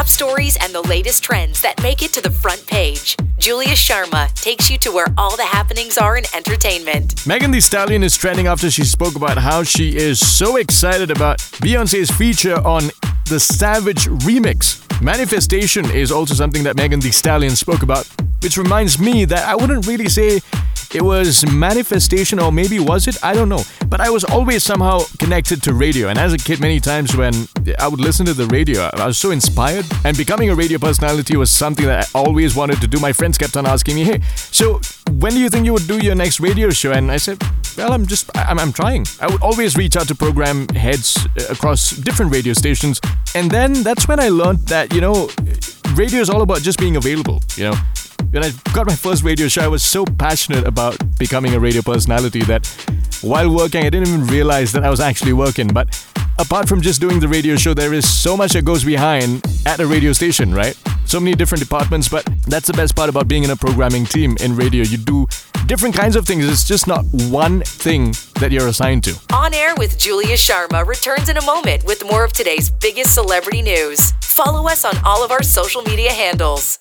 top stories, and the latest trends that make it to the front page. Julia Sharma takes you to where all the happenings are in entertainment. Megan Thee Stallion is trending after she spoke about how she is so excited about Beyonce's feature on the Savage remix. Manifestation is also something that Megan Thee Stallion spoke about, which reminds me that I wouldn't really say it was manifestation, or maybe was it? I don't know. But I was always somehow connected to radio. And as a kid, many times when I would listen to the radio, I was so inspired. And becoming a radio personality was something that I always wanted to do. My friends kept on asking me, hey, so when do you think you would do your next radio show? And I said, well, I'm just, I'm, I'm trying. I would always reach out to program heads uh, across different radio stations. And then that's when I learned that, you know, radio is all about just being available, you know when I got my first radio show, I was so passionate about becoming a radio personality that while working, I didn't even realize that I was actually working. But apart from just doing the radio show, there is so much that goes behind at a radio station, right? So many different departments, but that's the best part about being in a programming team in radio. You do different kinds of things. It's just not one thing that you're assigned to. On Air with Julia Sharma returns in a moment with more of today's biggest celebrity news. Follow us on all of our social media handles.